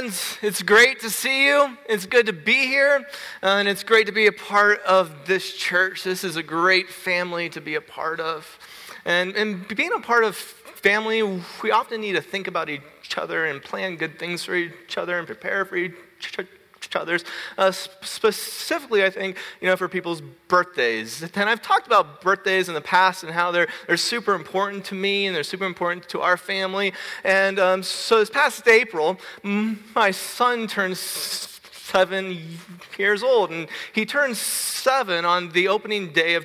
Friends. It's great to see you. It's good to be here, uh, and it's great to be a part of this church. This is a great family to be a part of. And, and being a part of family, we often need to think about each other and plan good things for each other and prepare for each other each other's. Uh, specifically, I think, you know, for people's birthdays. And I've talked about birthdays in the past and how they're, they're super important to me and they're super important to our family. And um, so this past April, my son turned seven years old, and he turned seven on the opening day of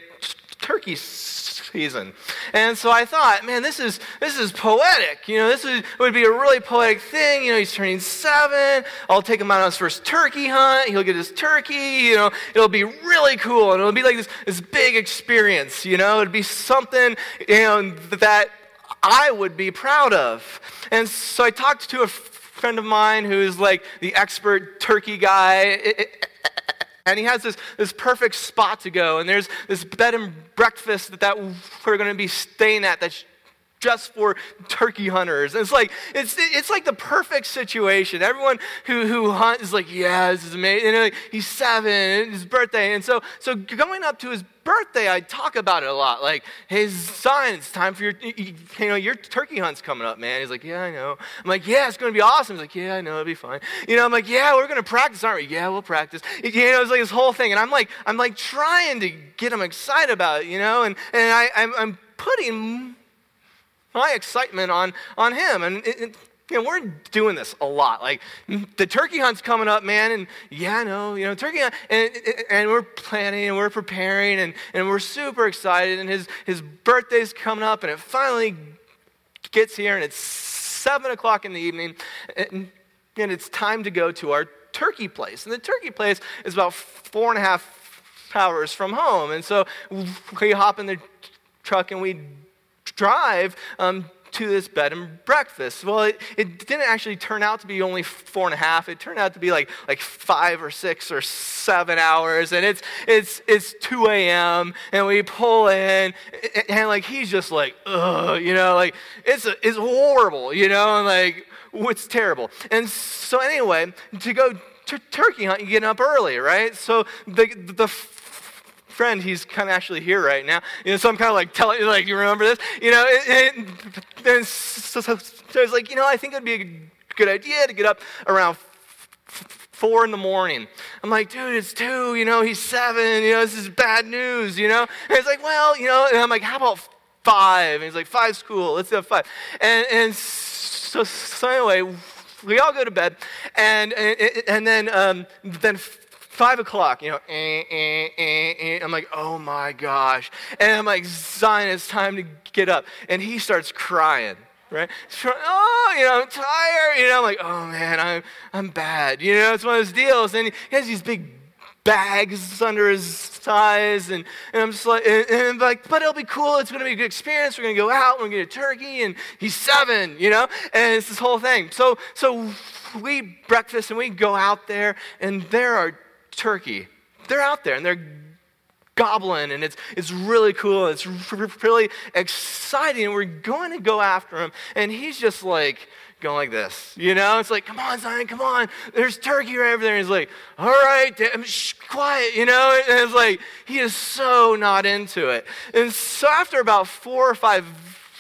turkey season. And so I thought, man, this is, this is poetic. You know, this is, would be a really poetic thing. You know, he's turning seven. I'll take him out on his first turkey hunt. He'll get his turkey. You know, it'll be really cool. And it'll be like this, this big experience. You know, it'd be something, you know, that I would be proud of. And so I talked to a friend of mine who's like the expert turkey guy and he has this, this perfect spot to go. And there's this bed and breakfast that, that we're going to be staying at that's just for turkey hunters. And it's like, it's, it's like the perfect situation. Everyone who, who hunts is like, yeah, this is amazing. And like, he's seven, his birthday. And so, so going up to his birthday, I talk about it a lot. Like, hey, son, it's time for your, you know, your turkey hunt's coming up, man. He's like, yeah, I know. I'm like, yeah, it's going to be awesome. He's like, yeah, I know, it'll be fine. You know, I'm like, yeah, we're going to practice, aren't we? Yeah, we'll practice. You know, it's like this whole thing. And I'm like, I'm like trying to get him excited about it, you know, and, and I, I'm, I'm putting my excitement on, on him. And it, it, you know, we're doing this a lot. Like the turkey hunt's coming up, man, and yeah, no, you know, turkey hunt, and, and we're planning and we're preparing and, and we're super excited. And his, his birthday's coming up, and it finally gets here, and it's seven o'clock in the evening, and, and it's time to go to our turkey place. And the turkey place is about four and a half hours from home. And so we hop in the truck and we drive um, to this bed and breakfast. Well, it, it didn't actually turn out to be only four and a half. It turned out to be like, like five or six or seven hours. And it's, it's, it's 2 a.m. and we pull in and, and like, he's just like, ugh, you know, like it's, a, it's horrible, you know, and like, it's terrible. And so anyway, to go to turkey hunt, you get up early, right? So the, the friend, he's kind of actually here right now. You know, so I'm kind of like telling you, like, you remember this? You know, and, and so, so, so I was like, you know, I think it'd be a good idea to get up around four in the morning. I'm like, dude, it's two, you know, he's seven, you know, this is bad news, you know? And he's like, well, you know, and I'm like, how about five? And he's like, five's cool, let's have five. And, and so, so anyway, we all go to bed, and, and, and then, um, then five o'clock, you know, eh, eh, eh, eh, I'm like, oh my gosh. And I'm like, Zion, it's time to get up. And he starts crying, right? oh, you know, I'm tired. You know, I'm like, oh man, I'm, I'm bad. You know, it's one of those deals. And he has these big bags under his eyes. And, and I'm just like, and, and like, but it'll be cool. It's going to be a good experience. We're going to go out. We're going to get a turkey. And he's seven, you know? And it's this whole thing. So, so we breakfast and we go out there and there are turkey. They're out there and they're gobbling and it's, it's really cool. It's really exciting. And we're going to go after him. And he's just like, going like this. You know, it's like, come on, Zion, come on. There's turkey right over there. And he's like, all right, um, shh, quiet, you know? And it's like, he is so not into it. And so after about four or five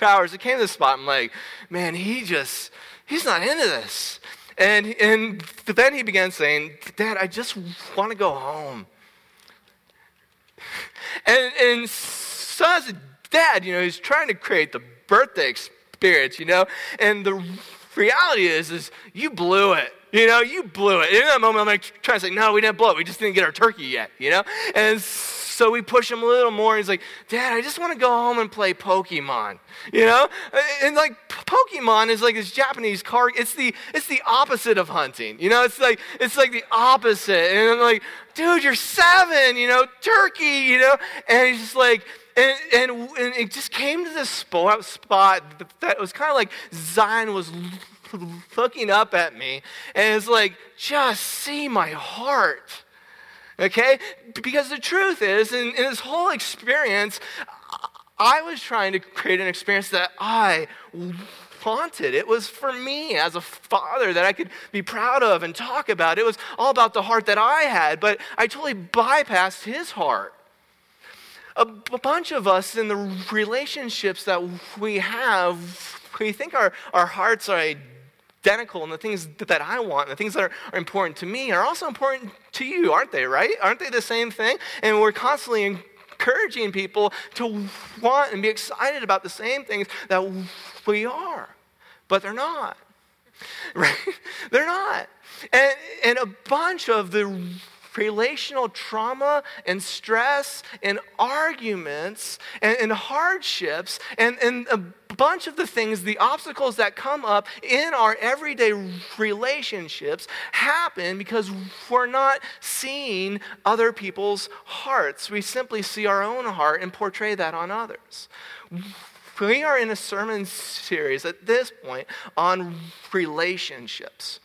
hours, it came to the spot. I'm like, man, he just, he's not into this. And, and then he began saying, Dad, I just want to go home. And, and so as a dad, you know, he's trying to create the birthday experience, you know, and the reality is, is you blew it. You know, you blew it. In that moment, I'm like trying to say, no, we didn't blow it. We just didn't get our turkey yet, you know? And so we push him a little more. He's like, Dad, I just want to go home and play Pokemon. You know? And like Pokemon is like this Japanese card. It's the it's the opposite of hunting. You know, it's like it's like the opposite. And I'm like, dude, you're seven, you know, turkey, you know? And he's just like, and, and, and it just came to this spot, spot that was kind of like Zion was looking up at me. And it's like, just see my heart. Okay? Because the truth is, in, in this whole experience, I was trying to create an experience that I wanted. It was for me as a father that I could be proud of and talk about. It was all about the heart that I had, but I totally bypassed his heart. A b- bunch of us in the relationships that we have, we think our, our hearts are identical and the things that I want, the things that are, are important to me are also important to you, aren't they, right? Aren't they the same thing? And we're constantly encouraging people to want and be excited about the same things that we are, but they're not. Right? They're not. And, and a bunch of the relational trauma and stress and arguments and, and hardships and, and a bunch of the things, the obstacles that come up in our everyday relationships happen because we're not seeing other people's hearts. We simply see our own heart and portray that on others. We are in a sermon series at this point on relationships.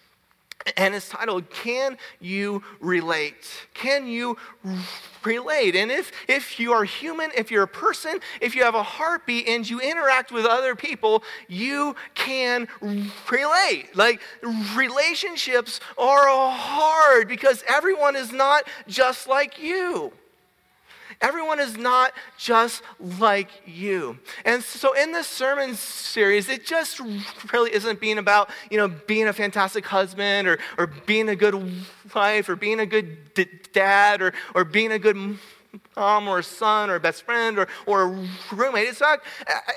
And it's titled, Can You Relate? Can you relate? And if, if you are human, if you're a person, if you have a heartbeat and you interact with other people, you can relate. Like, relationships are hard because everyone is not just like you. Everyone is not just like you. And so in this sermon series, it just really isn't being about, you know, being a fantastic husband or, or being a good wife or being a good d- dad or, or being a good mom or a son or a best friend or, or a roommate. It's, not,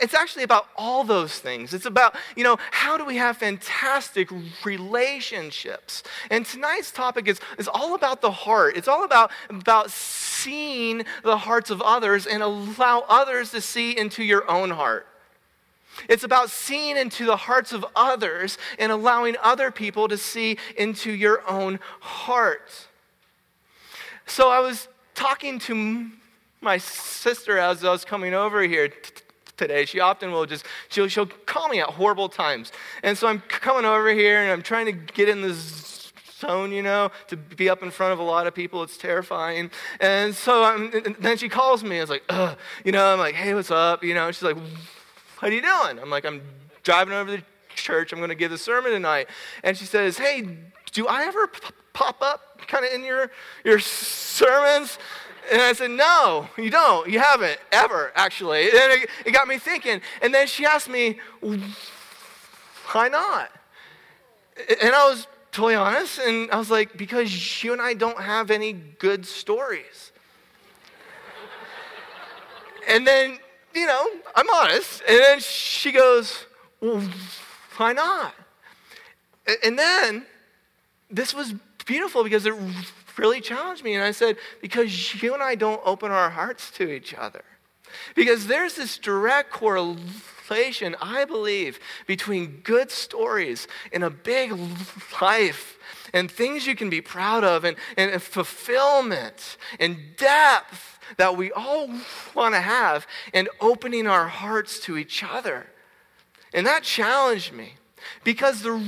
it's actually about all those things. It's about, you know, how do we have fantastic relationships? And tonight's topic is, is all about the heart. It's all about, about seeing the hearts of others and allow others to see into your own heart. It's about seeing into the hearts of others and allowing other people to see into your own heart. So I was talking to my sister as I was coming over here t- today. She often will just, she'll, she'll call me at horrible times. And so I'm coming over here and I'm trying to get in this zone, you know, to be up in front of a lot of people. It's terrifying. And so I'm, and then she calls me. I was like, Ugh. you know, I'm like, hey, what's up? You know, she's like, what are you doing? I'm like, I'm driving over to church. I'm going to give the sermon tonight. And she says, hey, do I ever p- pop up kind of in your, your sermons? And I said, No, you don't. You haven't, ever, actually. And it, it got me thinking. And then she asked me, Why not? And I was totally honest. And I was like, Because you and I don't have any good stories. and then, you know, I'm honest. And then she goes, Well, why not? And then this was beautiful because it really challenged me. And I said, because you and I don't open our hearts to each other. Because there's this direct correlation, I believe, between good stories and a big life and things you can be proud of and, and fulfillment and depth that we all want to have and opening our hearts to each other. And that challenged me because the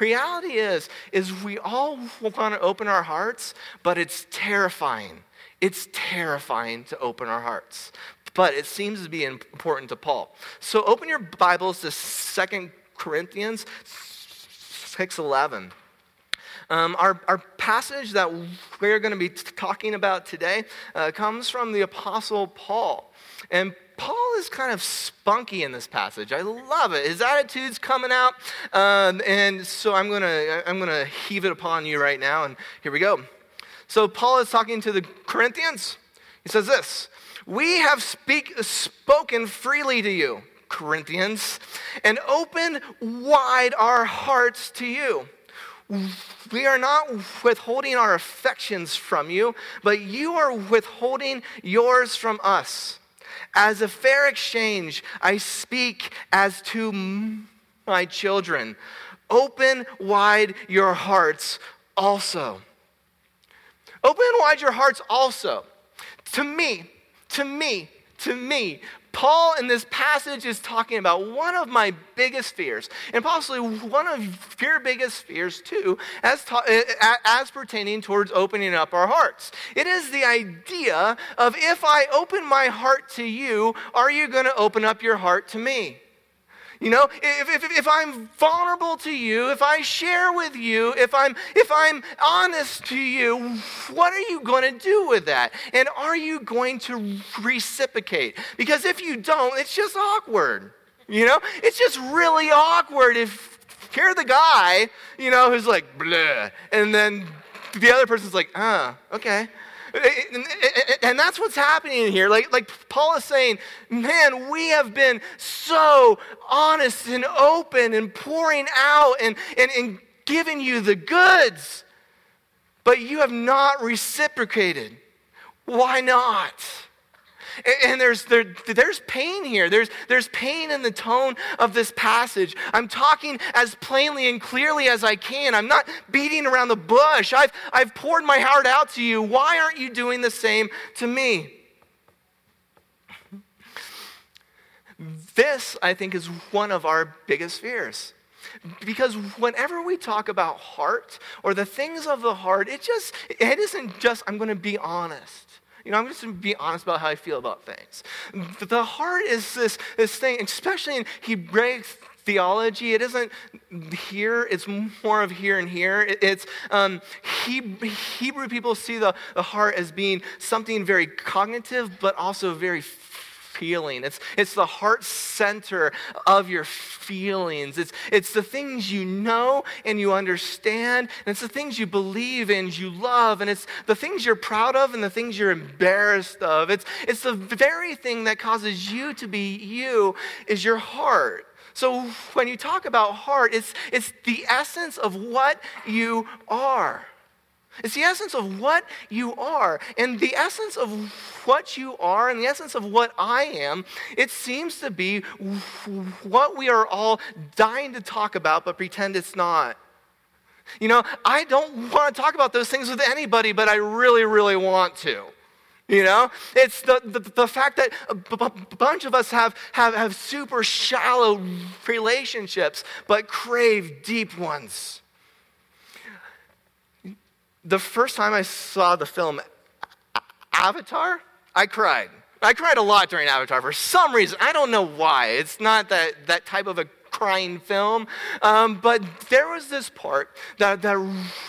reality is, is we all want to open our hearts, but it's terrifying. It's terrifying to open our hearts. But it seems to be important to Paul. So open your Bibles to Second Corinthians 6.11. Um, our, our passage that we're going to be talking about today uh, comes from the Apostle Paul. And Paul is kind of spunky in this passage. I love it. His attitude's coming out. Um, and so I'm going to I'm going to heave it upon you right now. And here we go. So Paul is talking to the Corinthians. He says this We have speak, spoken freely to you, Corinthians, and opened wide our hearts to you. We are not withholding our affections from you, but you are withholding yours from us. As a fair exchange, I speak as to my children. Open wide your hearts also. Open wide your hearts also. To me, to me, to me, Paul in this passage is talking about one of my biggest fears, and possibly one of your biggest fears too, as, ta- as pertaining towards opening up our hearts. It is the idea of if I open my heart to you, are you going to open up your heart to me? You know, if, if, if I'm vulnerable to you, if I share with you, if I'm, if I'm honest to you, what are you going to do with that? And are you going to reciprocate? Because if you don't, it's just awkward. You know, it's just really awkward if you're the guy, you know, who's like, blah, and then the other person's like, ah, okay. And that's what's happening here. Like, like Paul is saying, man, we have been so honest and open and pouring out and, and, and giving you the goods, but you have not reciprocated. Why not? And there's, there, there's pain here. There's, there's pain in the tone of this passage. I'm talking as plainly and clearly as I can. I'm not beating around the bush. I've, I've poured my heart out to you. Why aren't you doing the same to me? This, I think, is one of our biggest fears. Because whenever we talk about heart or the things of the heart, it just, it isn't just, I'm going to be honest. You know, I'm just going to be honest about how I feel about things. The heart is this, this thing, especially in Hebraic theology. It isn't here, it's more of here and here. It's um, Hebrew people see the, the heart as being something very cognitive, but also very feeling. It's, it's the heart center of your feelings. It's, it's the things you know and you understand, and it's the things you believe and you love, and it's the things you're proud of and the things you're embarrassed of. It's, it's the very thing that causes you to be you is your heart. So when you talk about heart, it's, it's the essence of what you are. It's the essence of what you are. And the essence of what you are and the essence of what I am, it seems to be what we are all dying to talk about, but pretend it's not. You know, I don't want to talk about those things with anybody, but I really, really want to. You know, it's the, the, the fact that a b- b- bunch of us have, have, have super shallow relationships, but crave deep ones the first time I saw the film Avatar, I cried. I cried a lot during Avatar for some reason. I don't know why. It's not that, that type of a crying film. Um, but there was this part that, that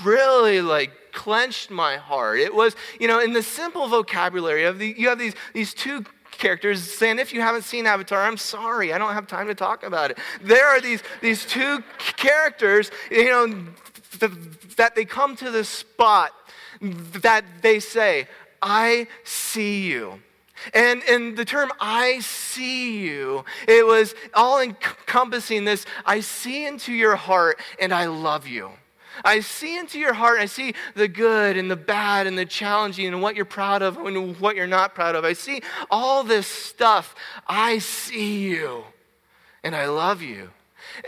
really like clenched my heart. It was, you know, in the simple vocabulary of the, you have these, these two characters saying, if you haven't seen Avatar, I'm sorry, I don't have time to talk about it. There are these, these two characters, you know, that they come to this spot that they say, I see you. And, and the term I see you, it was all encompassing this I see into your heart and I love you. I see into your heart, I see the good and the bad and the challenging and what you're proud of and what you're not proud of. I see all this stuff. I see you and I love you.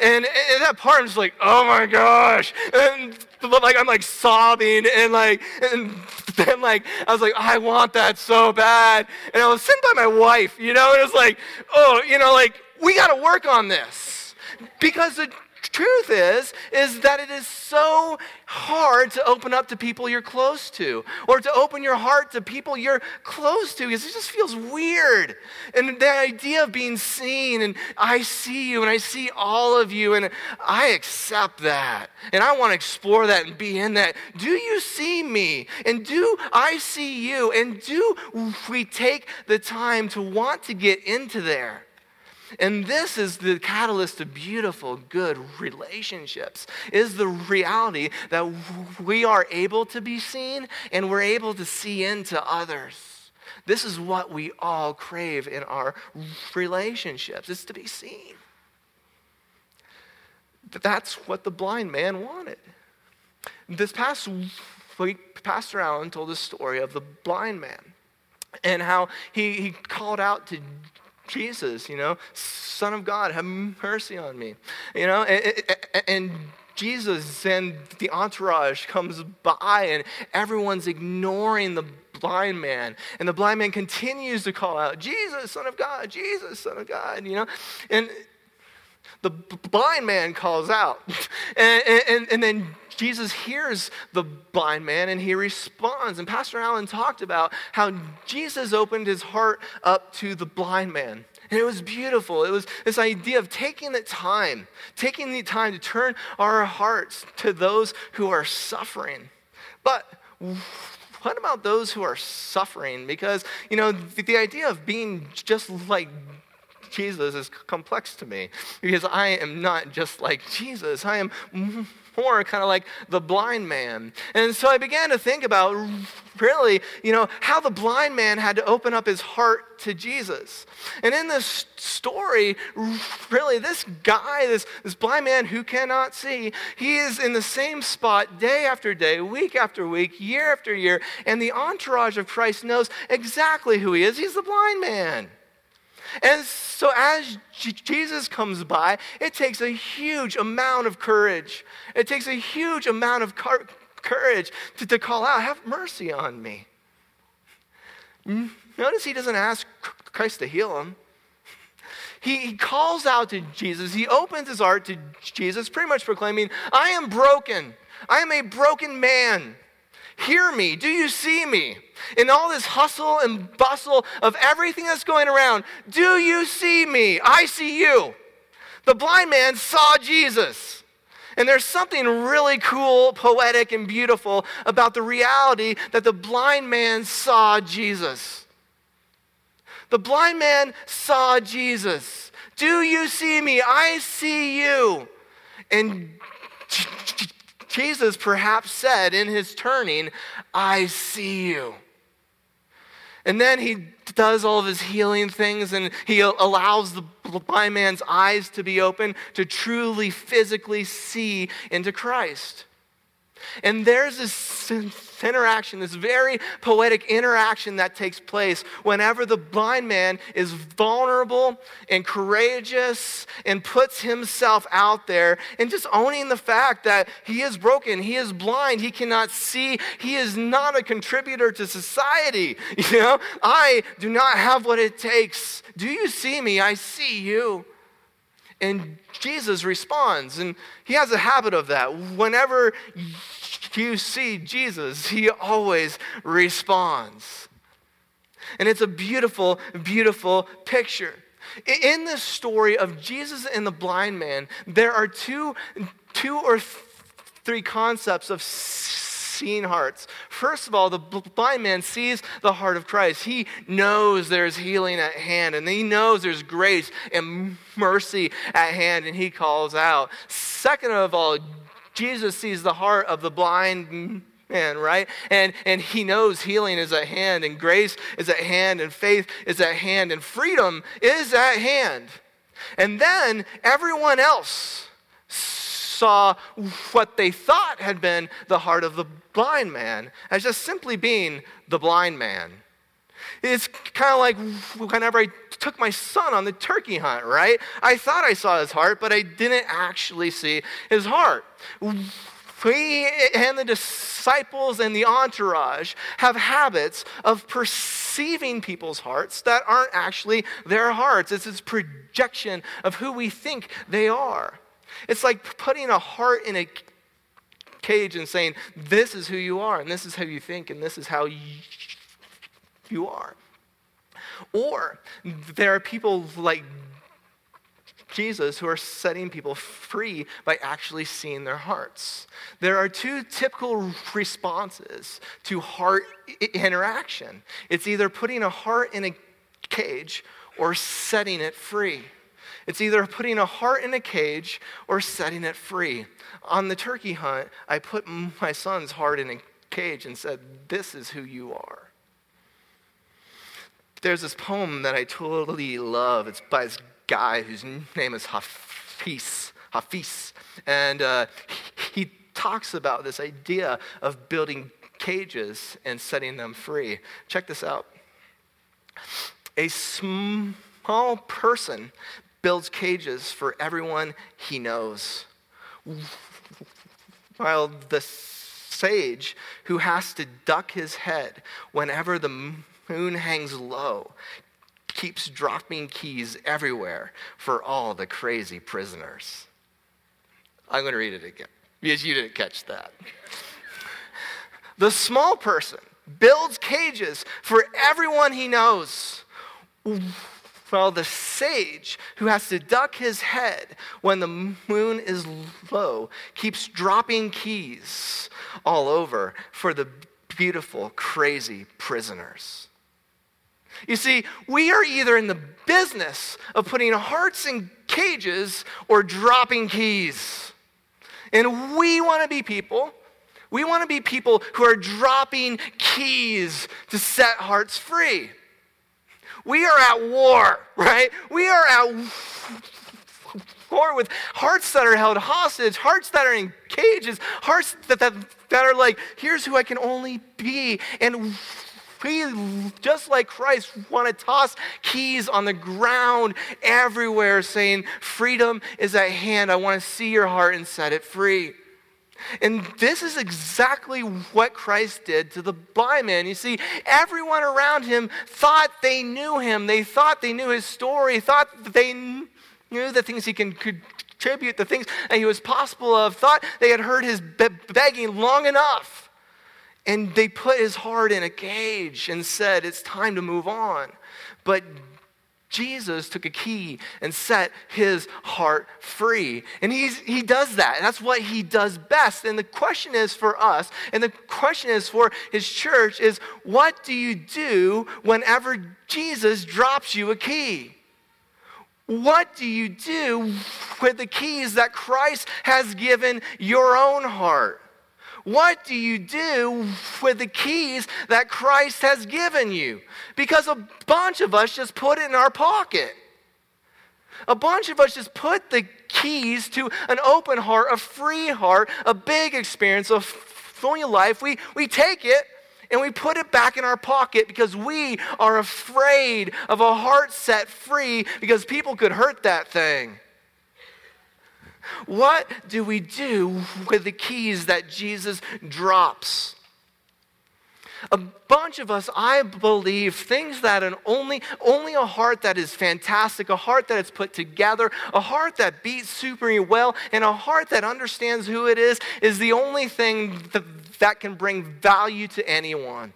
And, and that part, I'm just like, oh my gosh. And like, I'm like sobbing. And like, and then like, I was like, I want that so bad. And I was sitting by my wife, you know, and it was like, oh, you know, like, we got to work on this. Because the truth is, is that it is so hard to open up to people you're close to, or to open your heart to people you're close to, because it just feels weird. And the idea of being seen, and I see you, and I see all of you, and I accept that, and I want to explore that and be in that. Do you see me? And do I see you? And do we take the time to want to get into there? And this is the catalyst to beautiful, good relationships, is the reality that we are able to be seen and we're able to see into others. This is what we all crave in our relationships, is to be seen. That's what the blind man wanted. This past week, Pastor Allen told the story of the blind man and how he, he called out to Jesus, you know, Son of God, have mercy on me. You know, and, and Jesus and the entourage comes by and everyone's ignoring the blind man. And the blind man continues to call out, Jesus, Son of God, Jesus, Son of God, you know. And the blind man calls out. and, and, and then Jesus hears the blind man and he responds. And Pastor Allen talked about how Jesus opened his heart up to the blind man. And it was beautiful. It was this idea of taking the time, taking the time to turn our hearts to those who are suffering. But what about those who are suffering? Because, you know, the, the idea of being just like Jesus is complex to me because I am not just like Jesus. I am more kind of like the blind man. And so I began to think about really, you know, how the blind man had to open up his heart to Jesus. And in this story, really, this guy, this, this blind man who cannot see, he is in the same spot day after day, week after week, year after year, and the entourage of Christ knows exactly who he is. He's the blind man. And so as Jesus comes by, it takes a huge amount of courage. It takes a huge amount of courage to, to call out, Have mercy on me. Notice he doesn't ask Christ to heal him. He calls out to Jesus. He opens his heart to Jesus, pretty much proclaiming, I am broken. I am a broken man. Hear me. Do you see me? In all this hustle and bustle of everything that's going around, do you see me? I see you. The blind man saw Jesus. And there's something really cool, poetic, and beautiful about the reality that the blind man saw Jesus. The blind man saw Jesus. Do you see me? I see you. And Jesus perhaps said in his turning, I see you. And then he does all of his healing things and he allows the blind man's eyes to be open to truly physically see into Christ. And there's this interaction, this very poetic interaction that takes place whenever the blind man is vulnerable and courageous and puts himself out there and just owning the fact that he is broken, he is blind, he cannot see, he is not a contributor to society. You know, I do not have what it takes. Do you see me? I see you. And Jesus responds, and he has a habit of that. Whenever you see Jesus, he always responds. And it's a beautiful, beautiful picture. In this story of Jesus and the blind man, there are two, two or three concepts of seeing hearts. First of all, the blind man sees the heart of Christ. He knows there's healing at hand, and he knows there's grace and mercy at hand, and he calls out. Second of all, Jesus sees the heart of the blind man, right? And, and he knows healing is at hand, and grace is at hand, and faith is at hand, and freedom is at hand. And then everyone else saw what they thought had been the heart of the blind man as just simply being the blind man. It's kind of like whenever I took my son on the turkey hunt, right? I thought I saw his heart, but I didn't actually see his heart. We and the disciples and the entourage have habits of perceiving people's hearts that aren't actually their hearts. It's this projection of who we think they are. It's like putting a heart in a cage and saying, This is who you are, and this is how you think, and this is how you are. Or there are people like Jesus who are setting people free by actually seeing their hearts. There are two typical responses to heart interaction it's either putting a heart in a cage or setting it free. It's either putting a heart in a cage or setting it free. On the turkey hunt, I put my son's heart in a cage and said, This is who you are. There's this poem that I totally love. It's by this guy whose name is Hafiz. Hafiz. And uh, he talks about this idea of building cages and setting them free. Check this out. A small person builds cages for everyone he knows. While the sage who has to duck his head whenever the moon hangs low, keeps dropping keys everywhere for all the crazy prisoners. I'm going to read it again. Because you didn't catch that. The small person builds cages for everyone he knows. Well, the sage who has to duck his head when the moon is low keeps dropping keys all over for the beautiful, crazy prisoners. You see, we are either in the business of putting hearts in cages or dropping keys. And we want to be people. We want to be people who are dropping keys to set hearts free. We are at war, right? We are at war with hearts that are held hostage, hearts that are in cages, hearts that, that, that are like, here's who I can only be. And we, just like Christ, want to toss keys on the ground everywhere, saying, Freedom is at hand. I want to see your heart and set it free. And this is exactly what Christ did to the blind man. You see, everyone around him thought they knew him. They thought they knew his story, thought they knew the things he can contribute, the things that he was possible of, thought they had heard his begging long enough. And they put his heart in a cage and said, It's time to move on. But Jesus took a key and set his heart free. And he's, he does that. And that's what he does best. And the question is for us, and the question is for his church, is what do you do whenever Jesus drops you a key? What do you do with the keys that Christ has given your own heart? What do you do with the keys that Christ has given you? Because a bunch of us just put it in our pocket. A bunch of us just put the keys to an open heart, a free heart, a big experience of fulfilling life. We, we take it and we put it back in our pocket because we are afraid of a heart set free because people could hurt that thing. What do we do with the keys that Jesus drops? A bunch of us, I believe, things that an only, only a heart that is fantastic, a heart that is put together, a heart that beats super well, and a heart that understands who it is, is the only thing that, that can bring value to anyone.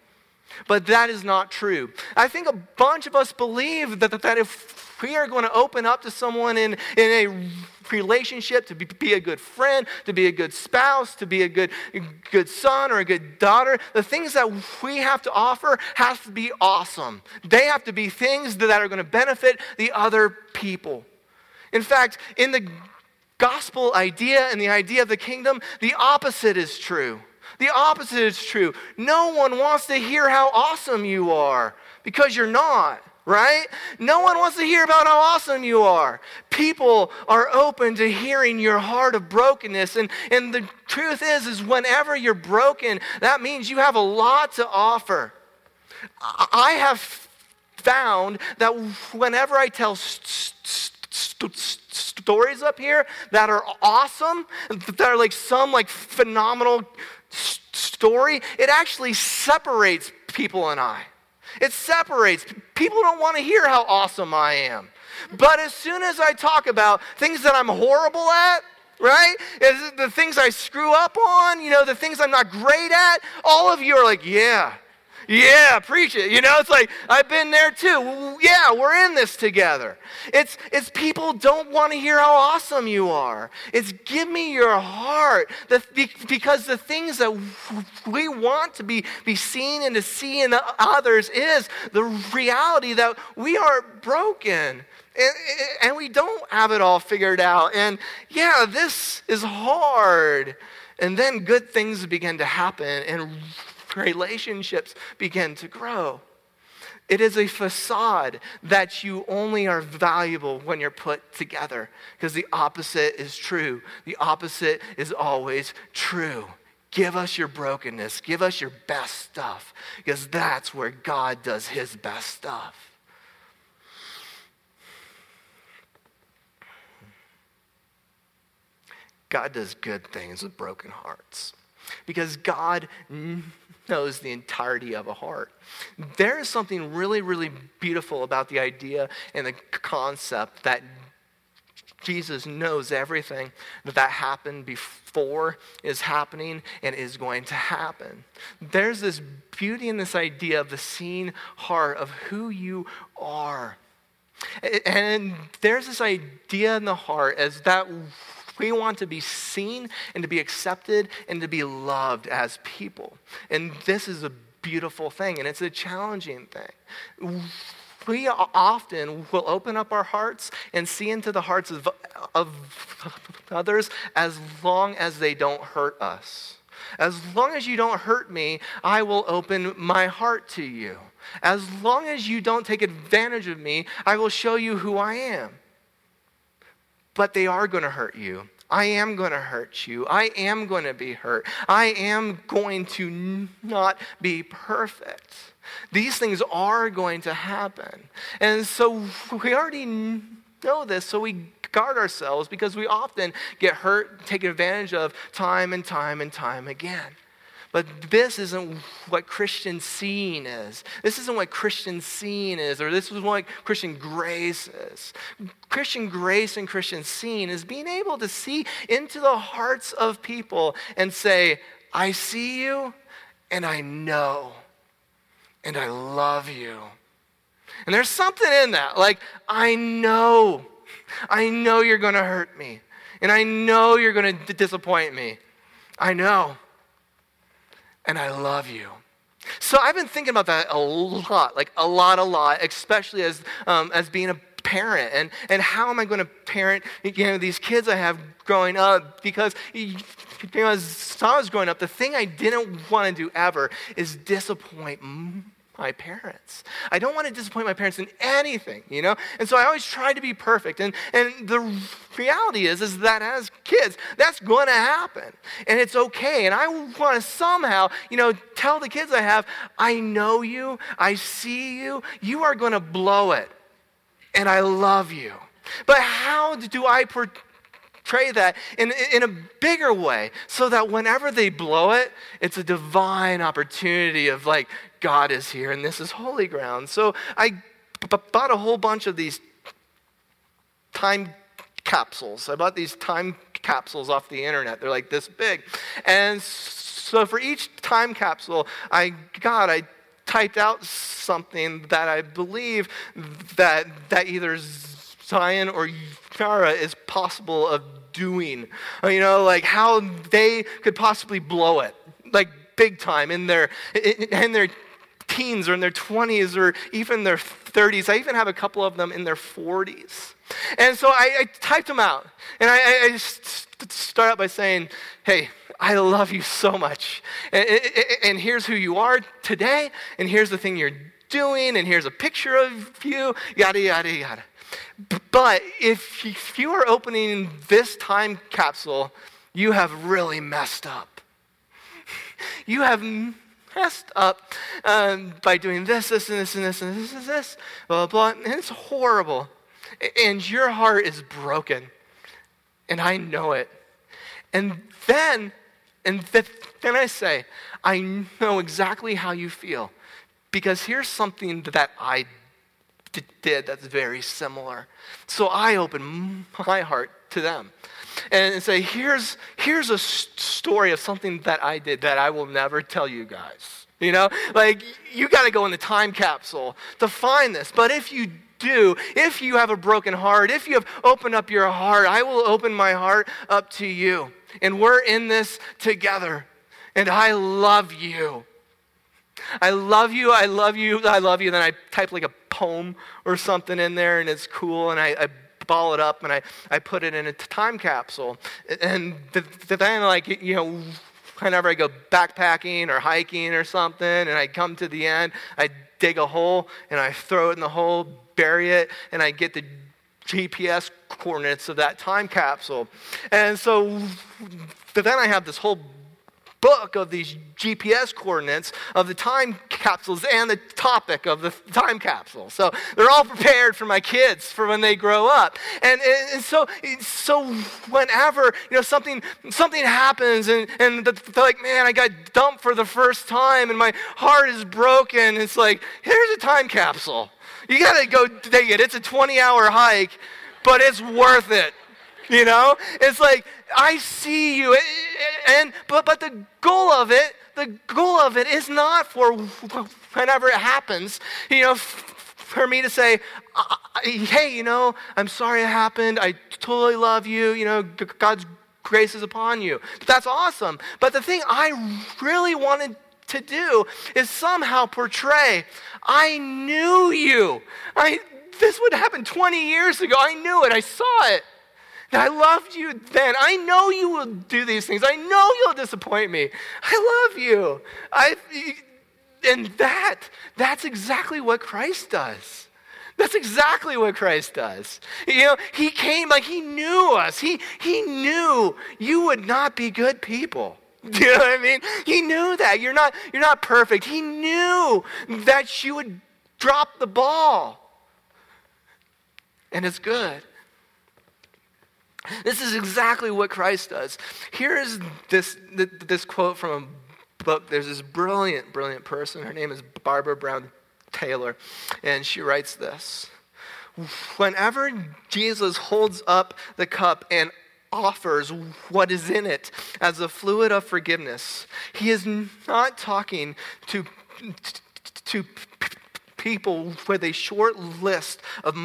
But that is not true. I think a bunch of us believe that, that if we are going to open up to someone in, in a relationship, to be, be, a good friend, to be a good spouse, to be a good, good son or a good daughter. The things that we have to offer have to be awesome. They have to be things that are going to benefit the other people. In fact, in the gospel idea and the idea of the kingdom, the opposite is true. The opposite is true. No one wants to hear how awesome you are because you're not right? No one wants to hear about how awesome you are. People are open to hearing your heart of brokenness. And, and the truth is, is whenever you're broken, that means you have a lot to offer. I have found that whenever I tell st- st- stories up here that are awesome, that are like some like phenomenal story, it actually separates people and I. It separates. People don't want to hear how awesome I am. But as soon as I talk about things that I'm horrible at, right? The things I screw up on, you know, the things I'm not great at, all of you are like, yeah, yeah, preach it. You know, it's like, I've been there too. Yeah, we're in this together. It's, it's people don't want to hear how awesome you are. It's give me your heart. The, because the things that we want to be, be seen and to see in others is the reality that we are broken. And, and we don't have it all figured out. And yeah, this is hard. And then good things begin to happen and relationships begin to grow. It is a facade that you only are valuable when you're put together because the opposite is true. The opposite is always true. Give us your brokenness, give us your best stuff because that's where God does his best stuff. God does good things with broken hearts because God knows the entirety of a heart. There is something really, really beautiful about the idea and the concept that Jesus knows everything that, that happened before is happening and is going to happen. There's this beauty in this idea of the seen heart of who you are. And there's this idea in the heart as that we want to be seen and to be accepted and to be loved as people. And this is a beautiful thing, and it's a challenging thing we often will open up our hearts and see into the hearts of, of others as long as they don't hurt us. As long as you don't hurt me, I will open my heart to you. As long as you don't take advantage of me, I will show you who I am. But they are going to hurt you. I am going to hurt you. I am going to be hurt. I am going to not be perfect. These things are going to happen. And so we already know this, so we guard ourselves because we often get hurt, taken advantage of time and time and time again. But this isn't what Christian seeing is. This isn't what Christian seeing is, or this is what Christian grace is. Christian grace and Christian seeing is being able to see into the hearts of people and say, I see you and I know and I love you. And there's something in that. Like, I know, I know you're going to hurt me. And I know you're going to disappoint me. I know. And I love you. So I've been thinking about that a lot, like a lot, a lot, especially as, um, as being a parent. And, and how am I going to parent you know, these kids I have growing up? Because you know, as I was growing up, the thing I didn't want to do ever is disappoint my parents. I don't want to disappoint my parents in anything, you know? And so I always try to be perfect. And, and the reality is, is that as kids, that's going to happen. And it's okay. And I want to somehow, you know, tell the kids I have, I know you, I see you, you are going to blow it. And I love you. But how do I portray that in, in a bigger way so that whenever they blow it, it's a divine opportunity of like, God is here and this is holy ground. So I b- bought a whole bunch of these time capsules. I bought these time capsules off the internet. They're like this big. And so for each time capsule I got, I typed out something that I believe that, that either Zion or Yara is possible of doing. Uh, you know, like how they could possibly blow it, like big time in their, in their teens or in their 20s or even their 30s. I even have a couple of them in their 40s. And so I, I typed them out. And I, I, I start out by saying, hey, I love you so much. And, and, here's who you are today. And here's the thing you're doing. And here's a picture of you, yada, yada, yada. But if you are opening this time capsule, you have really messed up. You have messed up um, by doing this, this, and this, and this, and this, and this, blah, blah, blah. And it's horrible. And your heart is broken. And I know it. And then, and th- then I say, I know exactly how you feel. Because here's something that I did that's very similar. So I open my heart to them and say, here's, here's a story of something that I did that I will never tell you guys. You know, like you got to go in the time capsule to find this. But if you do, if you have a broken heart, if you have opened up your heart, I will open my heart up to you. And we're in this together. And I love you. I love you, I love you, I love you. Then I type like a poem or something in there and it's cool. And I, I ball it up and I, I put it in a time capsule. And then, like, you know, whenever I go backpacking or hiking or something, and I come to the end, I dig a hole and I throw it in the hole, bury it, and I get the GPS coordinates of that time capsule. And so then I have this whole book of these GPS coordinates of the time capsules and the topic of the time capsule. So they're all prepared for my kids for when they grow up. And, and so, so whenever you know something something happens and, and they're like, man, I got dumped for the first time and my heart is broken, it's like, here's a time capsule. You gotta go dig it. It's a 20 hour hike but it's worth it. You know? It's like, I see you. And, but, but the goal of it, the goal of it is not for whenever it happens, you know, for me to say, hey, you know, I'm sorry it happened. I totally love you. You know, God's grace is upon you. That's awesome. But the thing I really wanted to do is somehow portray, I knew you. I, this would happen 20 years ago. I knew it. I saw it. I loved you then. I know you will do these things. I know you'll disappoint me. I love you. I, and that, that's exactly what Christ does. That's exactly what Christ does. You know, he came like he knew us. He, he knew you would not be good people. Do you know what I mean? He knew that. You're not, you're not perfect. He knew that you would drop the ball. And it's good. This is exactly what Christ does. Here is this, this quote from a book. There's this brilliant, brilliant person. Her name is Barbara Brown Taylor. And she writes this Whenever Jesus holds up the cup and offers what is in it as a fluid of forgiveness, he is not talking to, to people with a short list of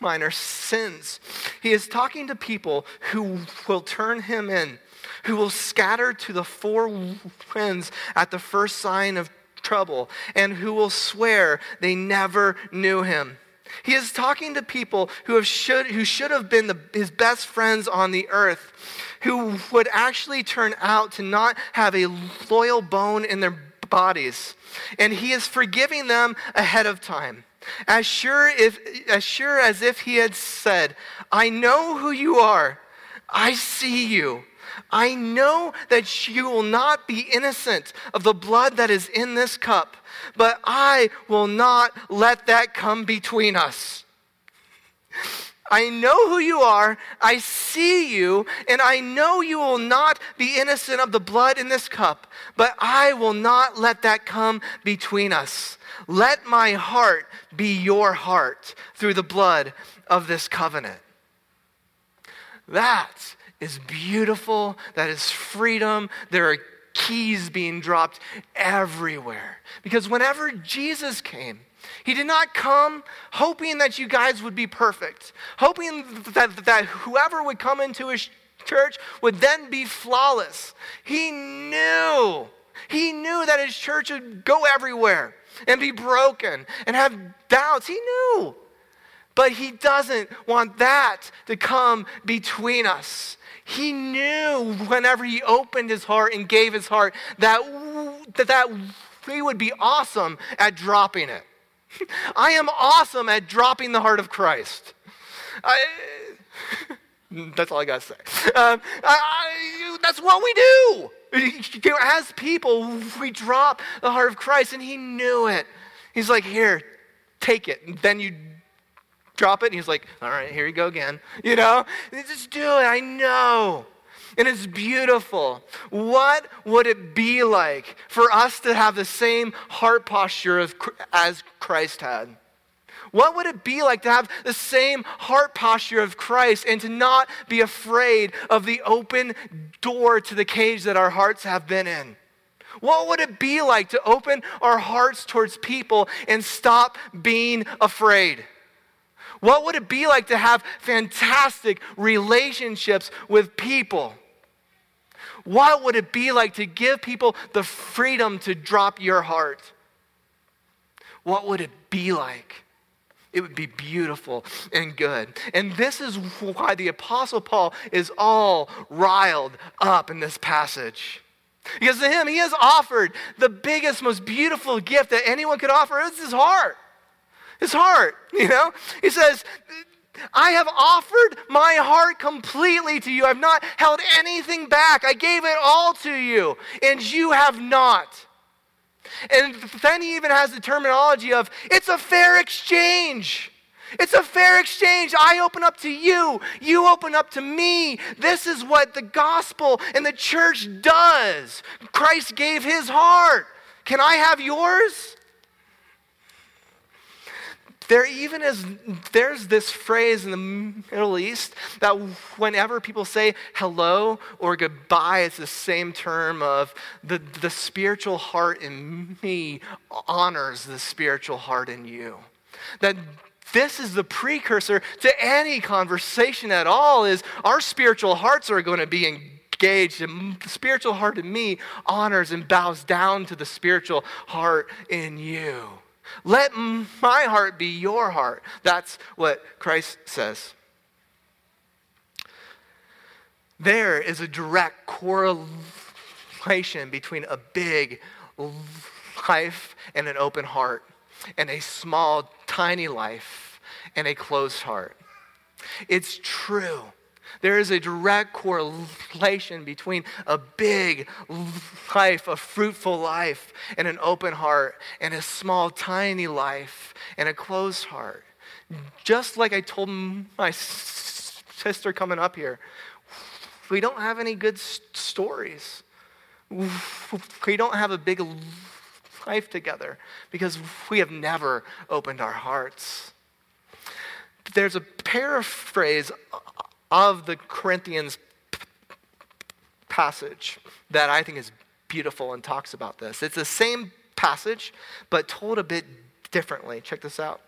minor sins. He is talking to people who will turn him in, who will scatter to the four winds at the first sign of trouble and who will swear they never knew him. He is talking to people who, have should, who should have been the, his best friends on the earth, who would actually turn out to not have a loyal bone in their bodies. And he is forgiving them ahead of time. As sure, if, as sure as if he had said, I know who you are. I see you. I know that you will not be innocent of the blood that is in this cup, but I will not let that come between us. I know who you are, I see you, and I know you will not be innocent of the blood in this cup, but I will not let that come between us. Let my heart be your heart through the blood of this covenant. That is beautiful. That is freedom. There are keys being dropped everywhere. Because whenever Jesus came, he did not come hoping that you guys would be perfect, hoping that, that whoever would come into his church would then be flawless. He knew, he knew that his church would go everywhere and be broken and have doubts. He knew. But he doesn't want that to come between us. He knew whenever he opened his heart and gave his heart that, that, that we would be awesome at dropping it. I am awesome at dropping the heart of Christ. I, that's all I got to say. Um, I, I, that's what we do. As people, we drop the heart of Christ, and he knew it. He's like, Here, take it. And then you drop it. And he's like, all right, here you go again. You know, just do it. I know. And it's beautiful. What would it be like for us to have the same heart posture of, as Christ had? What would it be like to have the same heart posture of Christ and to not be afraid of the open door to the cage that our hearts have been in? What would it be like to open our hearts towards people and stop being afraid? What would it be like to have fantastic relationships with people? What would it be like to give people the freedom to drop your heart? What would it be like? It would be beautiful and good. And this is why the Apostle Paul is all riled up in this passage. Because to him, he has offered the biggest, most beautiful gift that anyone could offer. It's his heart his heart, you know? He says, I have offered my heart completely to you. I've not held anything back. I gave it all to you, and you have not. And then he even has the terminology of it's a fair exchange. It's a fair exchange. I open up to you, you open up to me. This is what the gospel and the church does. Christ gave his heart. Can I have yours? There even is there's this phrase in the middle east that whenever people say hello or goodbye it's the same term of the, the spiritual heart in me honors the spiritual heart in you. That this is the precursor to any conversation at all is our spiritual hearts are going to be engaged and the spiritual heart in me honors and bows down to the spiritual heart in you let my heart be your heart. That's what Christ says. There is a direct correlation between a big life and an open heart, and a small, tiny life and a closed heart. It's true there is a direct correlation between a big life, a fruitful life, and an open heart, and a small, tiny life and a closed heart. Just like I told my sister coming up here, we don't have any good stories. We don't have a big life together because we have never opened our hearts. There's a paraphrase of the Corinthians passage that I think is beautiful and talks about this. It's the same passage, but told a bit differently. Check this out.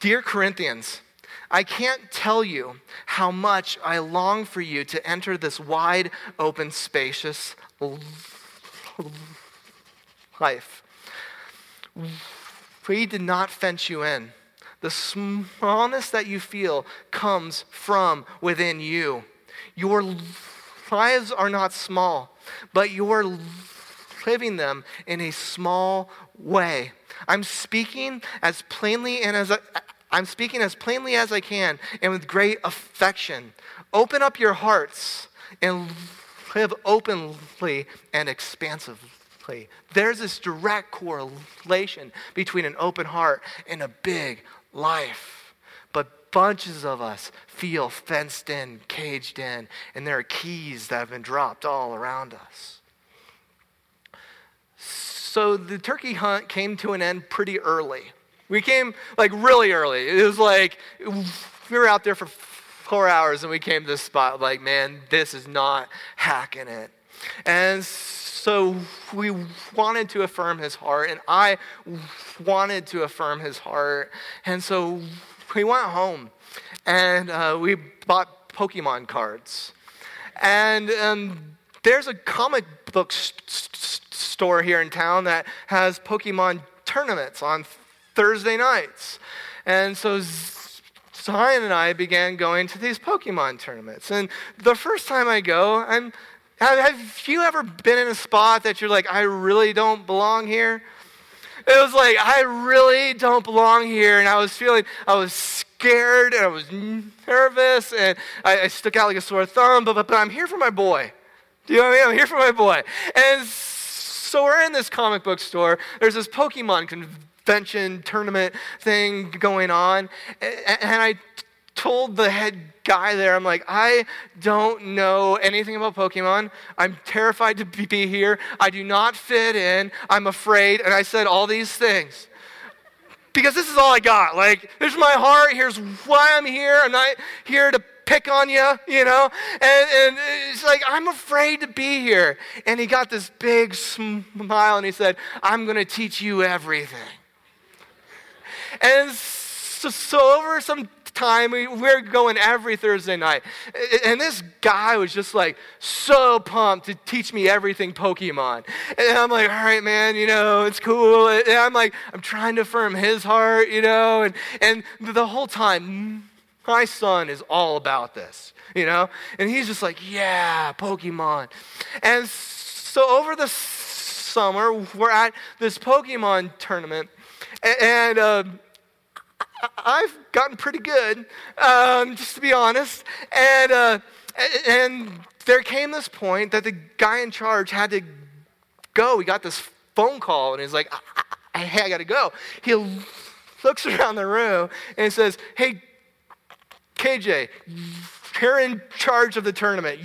Dear Corinthians, I can't tell you how much I long for you to enter this wide open, spacious life. We did not fence you in. The smallness that you feel comes from within you. Your lives are not small, but you're living them in a small way. I'm speaking as plainly and as I, I'm speaking as plainly as I can and with great affection. Open up your hearts and live openly and expansively. There's this direct correlation between an open heart and a big life. But bunches of us feel fenced in, caged in, and there are keys that have been dropped all around us. So the turkey hunt came to an end pretty early. We came like really early. It was like we were out there for four hours and we came to this spot like, man, this is not hacking it. And so we wanted to affirm his heart, and I wanted to affirm his heart. And so we went home and uh, we bought Pokemon cards. And um, there's a comic book st- st- store here in town that has Pokemon tournaments on Thursday nights. And so Zion and I began going to these Pokemon tournaments. And the first time I go, I'm have, you ever been in a spot that you're like, I really don't belong here? It was like, I really don't belong here. And I was feeling, I was scared and I was nervous and I, I stuck out like a sore thumb, but, but, but I'm here for my boy. Do you know what I mean? I'm here for my boy. And so we're in this comic book store. There's this Pokemon convention tournament thing going on. And, and I told the head guy there, I'm like, I don't know anything about Pokemon. I'm terrified to be here. I do not fit in. I'm afraid. And I said all these things. Because this is all I got. Like, here's my heart. Here's why I'm here. I'm not here to pick on you, you know? And, and it's like, I'm afraid to be here. And he got this big smile and he said, I'm going to teach you everything. And so, so over some time. We, we're going every Thursday night. And this guy was just like so pumped to teach me everything Pokemon. And I'm like, all right, man, you know, it's cool. And I'm like, I'm trying to affirm his heart, you know, and, and the whole time, my son is all about this, you know? And he's just like, yeah, Pokemon. And so over the summer, we're at this Pokemon tournament. And, uh, I've gotten pretty good, um, just to be honest. And, uh, and there came this point that the guy in charge had to go. He got this phone call, and he's like, hey, I got to go. He looks around the room and he says, hey, KJ, you're in charge of the tournament.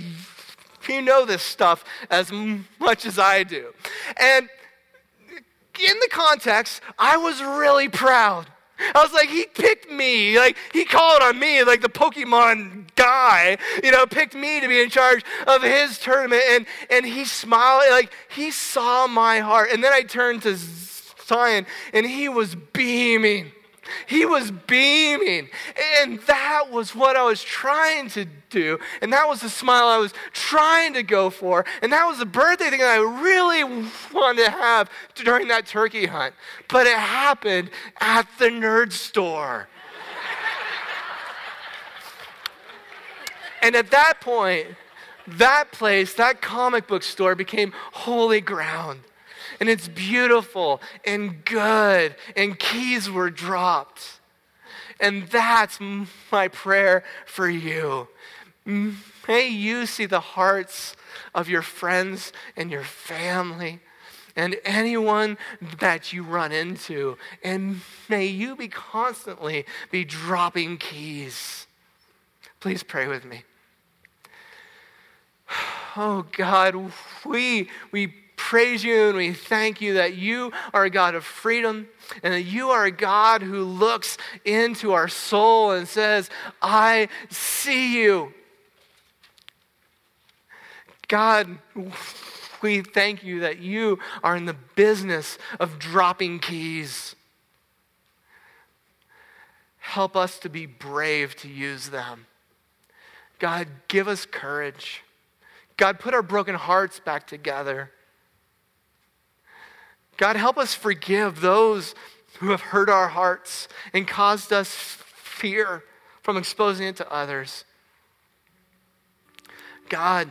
You know this stuff as much as I do. And in the context, I was really proud I was like, he picked me. Like, he called on me, like the Pokemon guy, you know, picked me to be in charge of his tournament. And, and he smiled, like, he saw my heart. And then I turned to Zion, and he was beaming. He was beaming. And that was what I was trying to do. And that was the smile I was trying to go for. And that was the birthday thing that I really wanted to have during that turkey hunt. But it happened at the nerd store. and at that point, that place, that comic book store became holy ground and it's beautiful and good, and keys were dropped. And that's my prayer for you. May you see the hearts of your friends and your family and anyone that you run into. And may you be constantly be dropping keys. Please pray with me. Oh God, we, we praise you and we thank you that you are a God of freedom and that you are a God who looks into our soul and says, I see you. God, we thank you that you are in the business of dropping keys. Help us to be brave to use them. God, give us courage. God, put our broken hearts back together. God, help us forgive those who have hurt our hearts and caused us fear from exposing it to others. God,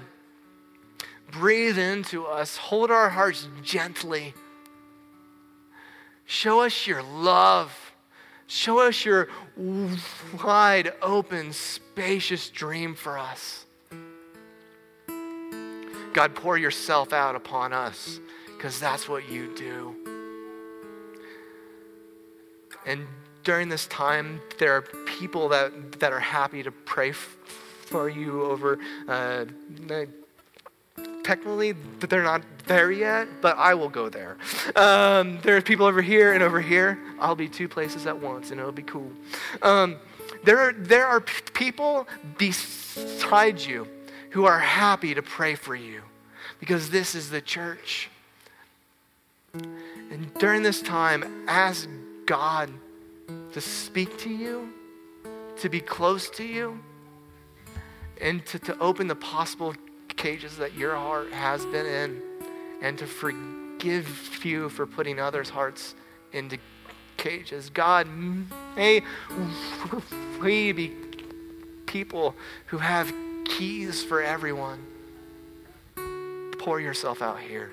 breathe into us, hold our hearts gently. Show us your love. Show us your wide open, spacious dream for us. God, pour yourself out upon us because that's what you do. And during this time, there are people that, that are happy to pray f- for you over. Uh, technically, they're not there yet, but I will go there. Um, there's people over here and over here. I'll be two places at once, and it'll be cool. Um, there, are, there are people beside you who are happy to pray for you because this is the church. And during this time, ask God to speak to you, to be close to you, and to, to open the possible cages that your heart has been in, and to forgive you for putting others' hearts into cages. God, may we be people who have keys for everyone. Pour yourself out here.